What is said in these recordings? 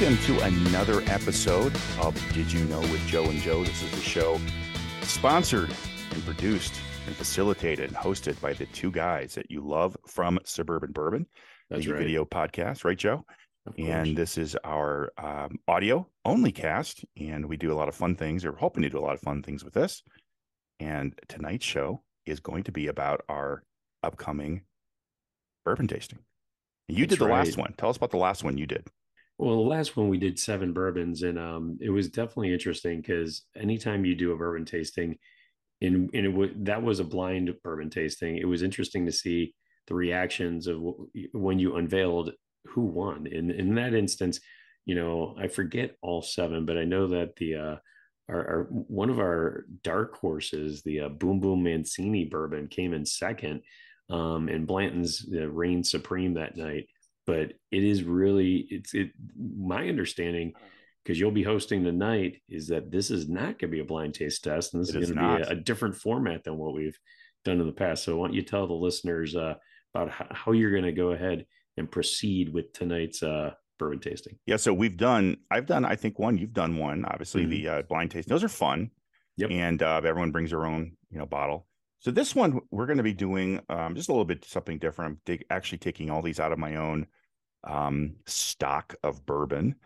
Welcome to another episode of Did You Know with Joe and Joe. This is the show sponsored and produced and facilitated and hosted by the two guys that you love from Suburban Bourbon, That's the right. video podcast, right, Joe? And this is our um, audio only cast, and we do a lot of fun things. We're hoping to do a lot of fun things with this. And tonight's show is going to be about our upcoming bourbon tasting. You That's did the last one. Tell us about the last one you did. Well, the last one we did seven bourbons, and um, it was definitely interesting because anytime you do a bourbon tasting, and and it was that was a blind bourbon tasting. It was interesting to see the reactions of wh- when you unveiled who won. In in that instance, you know, I forget all seven, but I know that the uh, our, our one of our dark horses, the uh, Boom Boom Mancini bourbon, came in second, um, and Blanton's uh, reigned supreme that night but it is really it's it my understanding because you'll be hosting tonight is that this is not going to be a blind taste test and this It is is going to be a, a different format than what we've done in the past so why don't you tell the listeners uh, about how, how you're going to go ahead and proceed with tonight's uh, bourbon tasting Yeah, so we've done. I've done. I think one. You've done one. Obviously, Mhm. the uh, blind taste. Those are fun. Yep. And uh, everyone brings their own, you know, bottle. So this one we're going to be doing um, just a little bit something different. I'm dig- actually taking all these out of my own um, stock of bourbon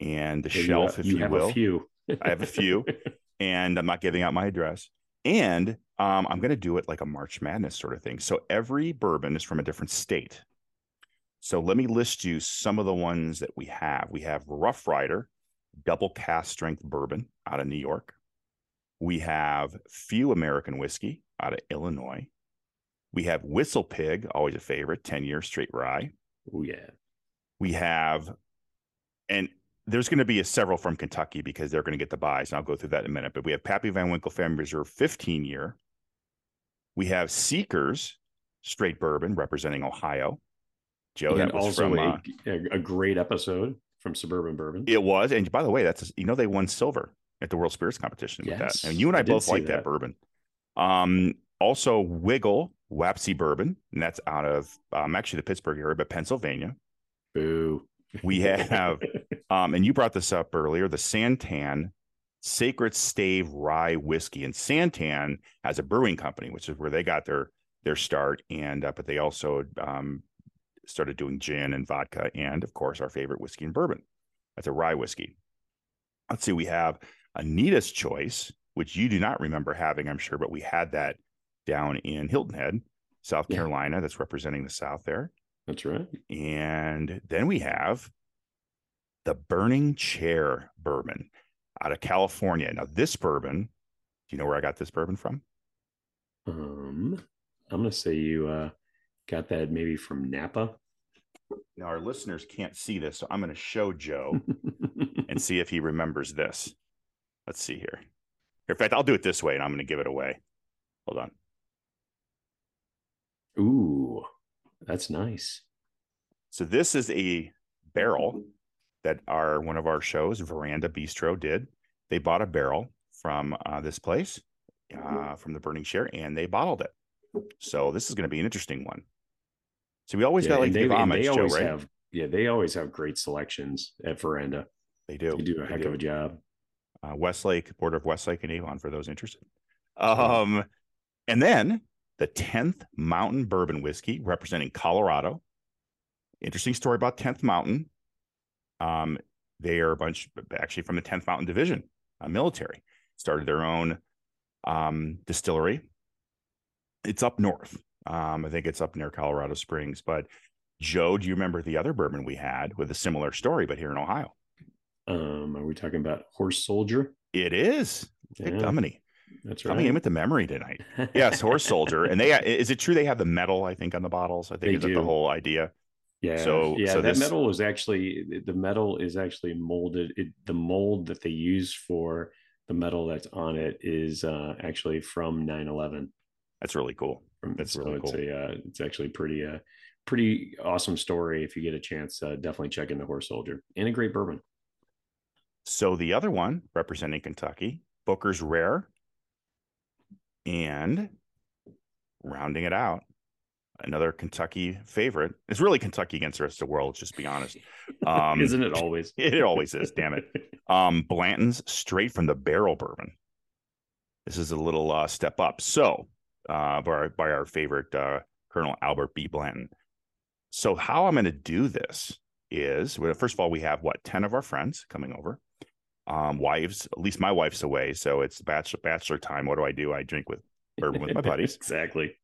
and the you shelf, ha- if you you, have will. a few I have a few. and I'm not giving out my address. And um, I'm going to do it like a March Madness sort of thing. So every bourbon is from a different state. So let me list you some of the ones that we have. We have Rough Rider, double cask strength bourbon out of New York. We have Few American Whiskey out of Illinois. We have Whistle Pig, always a favorite, 10 year straight rye oh yeah we have and there's going to be a several from Kentucky because they're going to get the buys, and I'll go through that in a minute. But we have Pappy Van Winkle Family Reserve 15 year. We have Seekers Straight Bourbon representing Ohio. Joe, and that was also from a, uh, a, great episode from suburban bourbon it was, and by the way, that's you know they won silver at the World Spirits Competition with that. And you and I, I both like that. that. bourbon. Um, also Wigle Wapsie Bourbon, and that's out of um, actually the Pittsburgh area, but Pennsylvania. Boo We have Um, and you brought this up earlier the Santan Sacred Stave Rye Whiskey. And Santan has a brewing company, which is where they got their their start. And uh, but they also um, started doing gin and vodka, and of course our favorite whiskey and bourbon. That's a rye whiskey. Let's see, we have Anita's Choice, which you do not remember having, I'm sure, but we had that down in Hilton Head, South Yeah. Carolina. That's representing the South there. That's right And then we have the Burning Chair bourbon out of California. Now, this bourbon, do you know where I got this bourbon from? Um, I'm gonna say you uh got that maybe from Napa. Now, our listeners can't see this, so I'm going to show Joe and see if he remembers this. Let's see here. In fact, I'll do it this way and I'm going to give it away. Hold on. Ooh, that's nice. So, this is a barrel that our one of our shows, Veranda Bistro, did. They bought a barrel from uh, this place, uh, from the Burning Chair, and they bottled it. So this is going to be an interesting one. So we always Yeah, got like they, homage, they Joe, always right? have yeah, they always have great selections at Veranda. they do. They do a They heck do. of a job. uh, Westlake, border of Westlake and Avon for those interested. Um, and then the 10th Mountain Bourbon Whiskey representing Colorado. Interesting story about 10th Mountain. Um, they are a bunch actually from the 10th Mountain Division, uh, military, started their own um, distillery. It's up north. Um, I think it's up near Colorado Springs. But Joe, do you remember the other bourbon we had with a similar story, but here in Ohio? Um, are we talking about Horse Soldier? It is. Yeah, Dominy. That's right. Coming in with the memory tonight. Yes, horse soldier. And they is it true they have the metal, I think, on the bottles? I think They is that the whole idea. Yeah. So- yeah, so that this- metal was actually the metal is actually molded. It, the mold that they use for the metal that's on it is uh, actually from 9/11. That's really cool. That's so really it's cool. a uh, it's actually pretty uh pretty awesome story. If you get a chance, uh, definitely check in the Horse Soldier and a great bourbon. So the other one representing Kentucky, Booker's Rare. And rounding it out, another Kentucky favorite. It's really Kentucky against the rest of the world. Just be honest, um, isn't it always? It always is. Damn it. Um, Blanton's straight from the barrel bourbon. This is a little uh, step up. So, uh, by our, by our favorite uh, Colonel Albert B. Blanton. So, how I'm going to do this is, well, first of all, we have what ten of our friends coming over. Um, wives, at least my wife's away, so it's bachelor bachelor time. What do I do? I drink with bourbon with my buddies. exactly.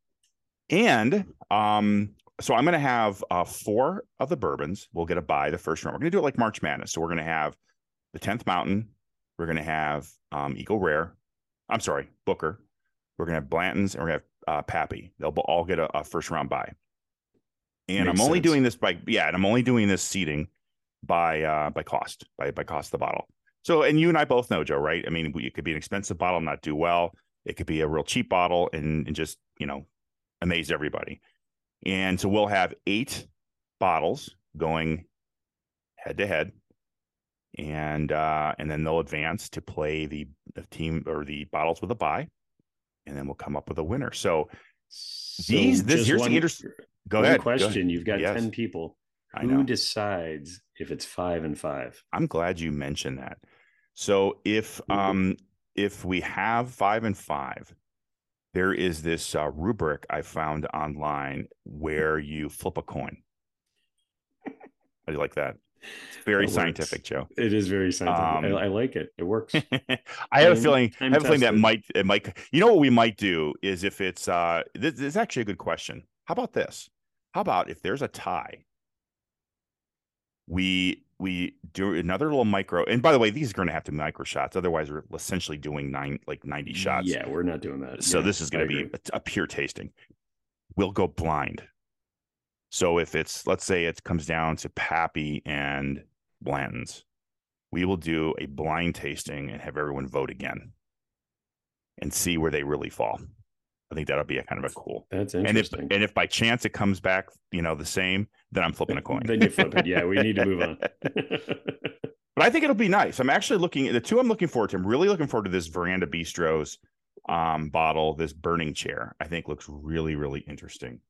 And um, so I'm going to have uh, four of the bourbons. We'll get a buy the first round. We're going to do it like March Madness. So we're going to have the 10th Mountain. We're going to have um, Eagle Rare. I'm sorry, Booker. We're going to have Blanton's and we're going to have uh, Pappy. They'll all get a, a first round buy. And Makes I'm only sense. doing this by yeah, and I'm only doing this seating by uh by cost by by cost of the bottle. So and you and I both know Joe, right? I mean, it could be an expensive bottle and not do well. It could be a real cheap bottle and, and just you know amaze everybody. And so we'll have eight bottles going head to head, and uh, and then they'll advance to play the, the team or the bottles with a buy, and then we'll come up with a winner. So So These- this- here's the one- interest- go one ahead. go ahead. question. You've got Yes. 10 people. I Who decides if it's five and five? I'm glad you mentioned that. So if um if we have five and five, there is this uh, rubric I found online where you flip a coin. How do you like that? It's very works. scientific, Joe. It is very scientific. Um, I, I like it. It works. I have a feeling. I time have a feeling that might it might. You know what we might do is if it's uh this, this is actually a good question. How about this? How about if there's a tie? We we do another little micro. And by the way, these are going to have to be micro shots. Otherwise, we're essentially doing nine like ninety shots. Yeah, we're not doing that. So Yeah, this is going to be a, a pure tasting. We'll go blind. So if it's let's say it comes down to Pappy and Blanton's, we will do a blind tasting and have everyone vote again and see where they really fall. I think that'll be a kind of a cool. That's And if interesting. and if by chance it comes back, you know, the same, then I'm flipping a coin. Then you flip it. Yeah, we need to move on. But I think it'll be nice. I'm actually looking at the two I'm looking forward to. I'm really looking forward to this Veranda Bistros um, bottle, this burning chair. I think looks really, really interesting.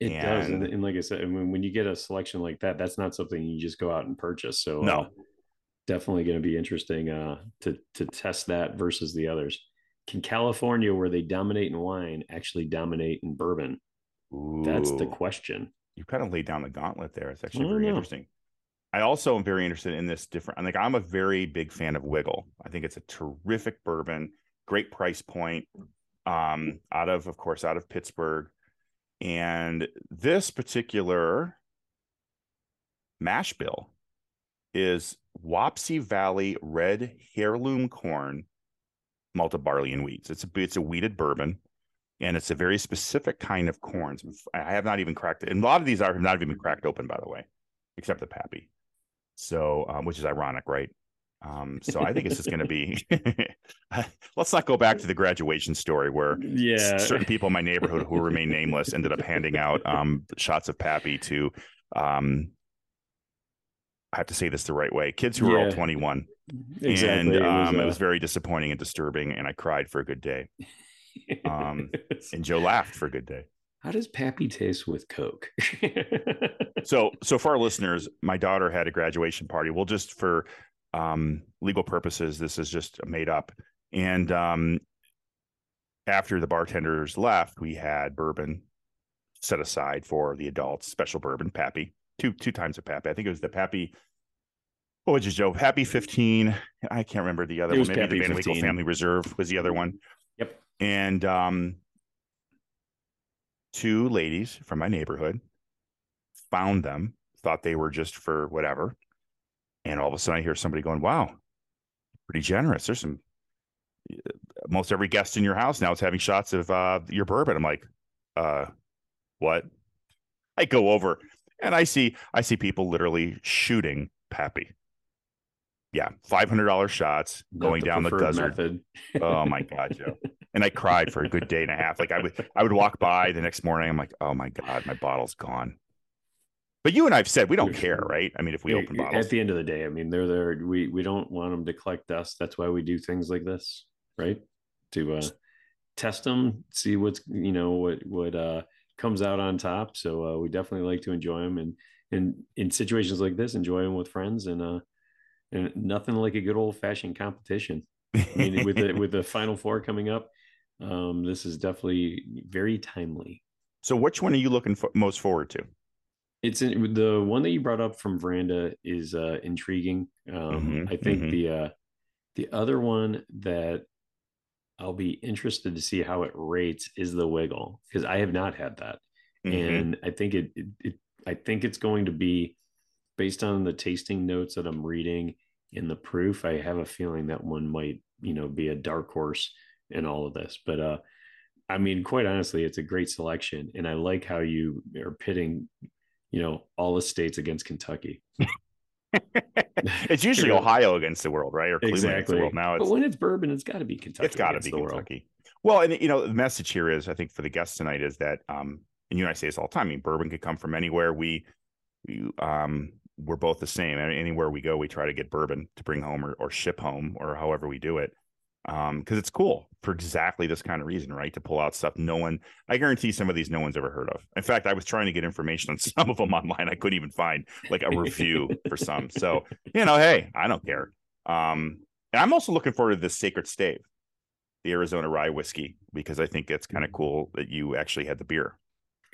It does, and, And- and like I said, I mean, when you get a selection like that, that's not something you just go out and purchase. So No. uh, definitely going to be interesting uh, to to test that versus the others. Can California, where they dominate in wine, actually dominate in bourbon? That's the question. you kind of laid down the gauntlet there. It's actually very know. interesting. I also am very interested in this different. I'm Like I'm a very big fan of Wigle. I think it's a terrific bourbon, great price point. Um, out of, of course, out of Pittsburgh, and this particular mash bill is Wapsie Valley Red Heirloom Corn, malted barley and wheats. It's a it's a wheated bourbon and it's a very specific kind of corns. I have not even cracked it, and a lot of these are have not even been cracked open, by the way, except the Pappy. So, um, which is ironic, right? Um, so I think it's just going to be. Let's not go back to the graduation story where Yeah, certain people in my neighborhood who remain nameless ended up handing out um, shots of Pappy to. Um, I have to say this the right way. Kids who are all 21, exactly. and um, it was uh, very disappointing and disturbing, and I cried for a good day. um, And Joe laughed for a good day. How does Pappy taste with Coke? So, so for our listeners, my daughter had a graduation party. Well, just for um, legal purposes, this is just made up. And um, after the bartenders left, we had bourbon set aside for the adults, special bourbon, Pappy, two two times of Pappy. I think it was the Pappy. What was it, Joe? Pappy fifteen. I can't remember the other It one. Maybe Pappy the Van Winkle Family Reserve was the other one. Yep. And um, two ladies from my neighborhood found them, thought they were just for whatever. And all of a sudden I hear somebody going, wow, pretty generous. There's some, most every guest in your house now is having shots of uh, your bourbon. I'm like, uh, what? I go over and I see, I see people literally shooting Pappy. Yeah. $500 shots Not going down the desert. method. Oh my God, Joe. And I cried for a good day and a half. Like I would I would walk by the next morning. I'm like, oh my God, my bottle's gone. But you and I've said we don't care, right? I mean, if we open bottles. At the end of the day, I mean, they're there. We we don't want them to collect dust. That's why we do things like this, right? To uh, test them, see what's you know what what uh, comes out on top. So uh, we definitely like to enjoy them, and and in situations like this, enjoy them with friends, and uh, and nothing like a good old fashioned competition. I mean, with the with the final four coming up, um, this is definitely very timely. So, which one are you looking for, most forward to? It's in, the one that you brought up from Veranda is uh, intriguing. Um, mm-hmm, I think mm-hmm. the uh, the other one that I'll be interested to see how it rates is the wigle because I have not had that, mm-hmm. and I think it, it, it I think it's going to be based on the tasting notes that I'm reading in the proof. I have a feeling that one might you know be a dark horse in all of this, but uh, I mean, quite honestly, it's a great selection, and I like how you are pitting, you know, all the states against Kentucky. it's usually Ohio against the world, right? Or Cleveland exactly. against the world. Now, but when it's bourbon, it's got to be Kentucky. It's got to be Kentucky. Well, and you know, the message here is, I think, for the guests tonight is that, um, and you and I say this all the time. I mean, bourbon could come from anywhere. We, we um, we're both the same. I mean, anywhere we go, we try to get bourbon to bring home or, or ship home or however we do it um because it's cool for exactly this kind of reason right to pull out stuff no one i guarantee some of these no one's ever heard of. In fact i was trying to get information on some of them online i couldn't even find like a review for some. So you know hey i don't care. Um and i'm also looking forward to this sacred stave the arizona rye whiskey because i think it's kind of cool that you actually had the beer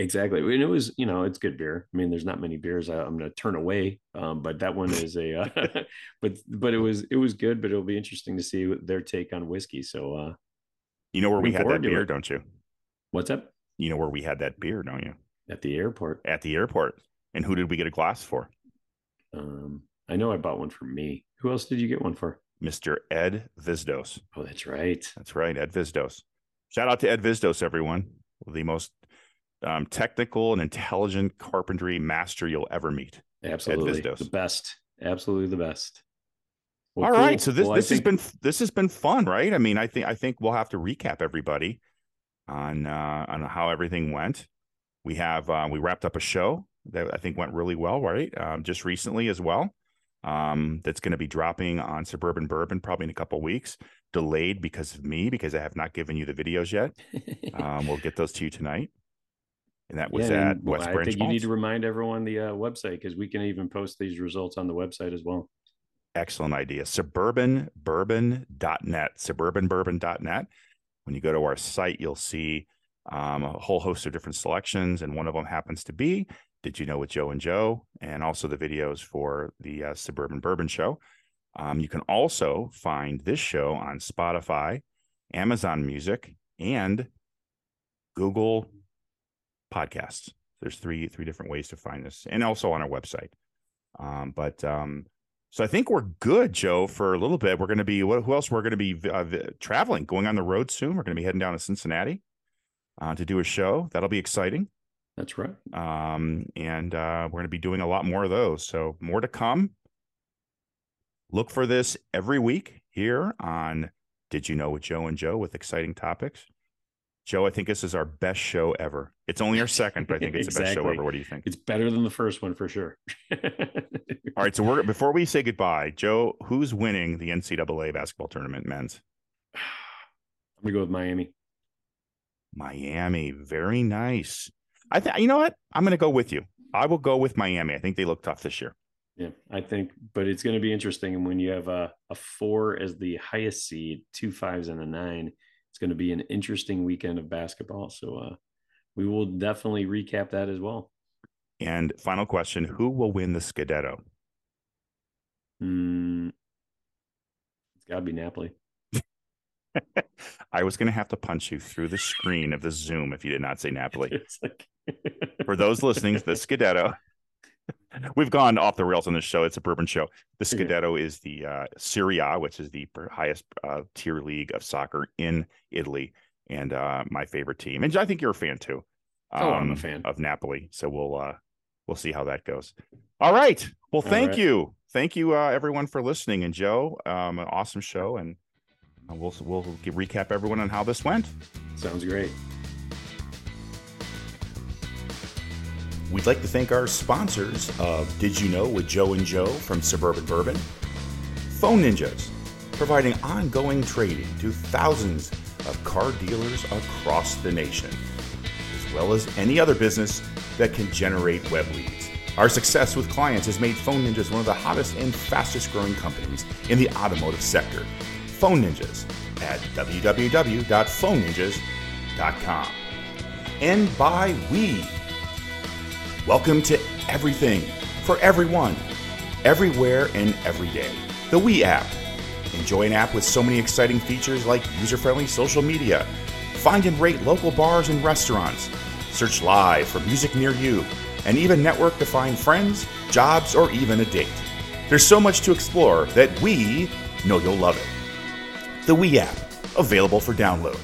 Exactly. And it was, you know, it's good beer. I mean, there's not many beers I, am going to turn away, um, but that one is a, uh, but, but it was, it was good, but it'll be interesting to see their take on whiskey. So, uh, you know where we had that beer, don't you? What's up? You know where we had that beer, don't you? At the airport. At the airport. And who did we get a glass for? Um, I know I bought one for me. Who else did you get one for? Mr. Ed Vizdos. Oh, that's right. That's right. Ed Vizdos. Shout out to Ed Vizdos, everyone. The most um, technical and intelligent carpentry master you'll ever meet. Absolutely, the best. Absolutely the best. Well, All cool. right, so this well, this think... has been this has been fun, right? I mean, I think I think we'll have to recap everybody on uh, on how everything went. We have uh, we wrapped up a show that I think went really well, right? Um, just recently as well. Um, that's going to be dropping on Suburban Bourbon probably in a couple weeks. Delayed because of me because I have not given you the videos yet. um, we'll get those to you tonight and that was yeah, at West I Branch. I think you need to remind everyone the uh, website because we can even post these results on the website as well. Excellent idea. Suburbanbourbon.net. Suburbanbourbon.net. When you go to our site, you'll see um, a whole host of different selections, and one of them happens to be "Did You Know with Joe and Joe," and also the videos for the uh, Suburban Bourbon Show. Um, you can also find this show on Spotify, Amazon Music, and Google podcasts. There's three three different ways to find this, and also on our website. Um, but um, so I think we're good, Joe, for a little bit. We're going to be what? Who else? We're going to be uh, traveling, going on the road soon. We're going to be heading down to Cincinnati uh, to do a show. That'll be exciting. That's right. Um, and uh, we're going to be doing a lot more of those. So more to come. Look for this every week here on Did You Know with Joe and Joe with exciting topics. Joe, I think this is our best show ever. It's only our second, but I think it's exactly. the best show ever. What do you think? It's better than the first one for sure. All right, so we're before we say goodbye, Joe, who's winning the NCAA basketball tournament, men's? I'm gonna go with Miami. Miami, very nice. I think you know what? I'm gonna go with you. I will go with Miami. I think they look tough this year. Yeah, I think, but it's going to be interesting. And when you have a, a four as the highest seed, two fives and a nine, it's going to be an interesting weekend of basketball. So uh, we will definitely recap that as well. And final question: Who will win the Scudetto? Mm, it's got to be Napoli. I was going to have to punch you through the screen of the Zoom if you did not say Napoli. Like... For those listening, the Scudetto We've gone off the rails on this show. It's a bourbon show. The Scudetto is the uh, Serie A, which is the highest uh, tier league of soccer in Italy, and uh, my favorite team. And I think you're a fan too. Um, oh, I'm a um, fan of Napoli. So we'll uh, we'll see how that goes. All right. Well, thank right. you, thank you, uh, everyone, for listening. And Joe, um, an awesome show, and we'll we'll recap everyone on how this went. Sounds great. We'd like to thank our sponsors of Did You Know with Joe and Joe from Suburban Bourbon, Phone Ninjas, providing ongoing trading to thousands of car dealers across the nation. As well as any other business that can generate web leads. Our success with clients has made Phone Ninjas one of the hottest and fastest growing companies in the automotive sector. Phone Ninjas at www.phoneninjas.com. And by we. Welcome to everything for everyone, everywhere, and every day. The We app. Enjoy an app with so many exciting features like user friendly social media. Find and rate local bars and restaurants. Search live for music near you. And even network to find friends, jobs, or even a date. There's so much to explore that we know you'll love it. The We app, available for download.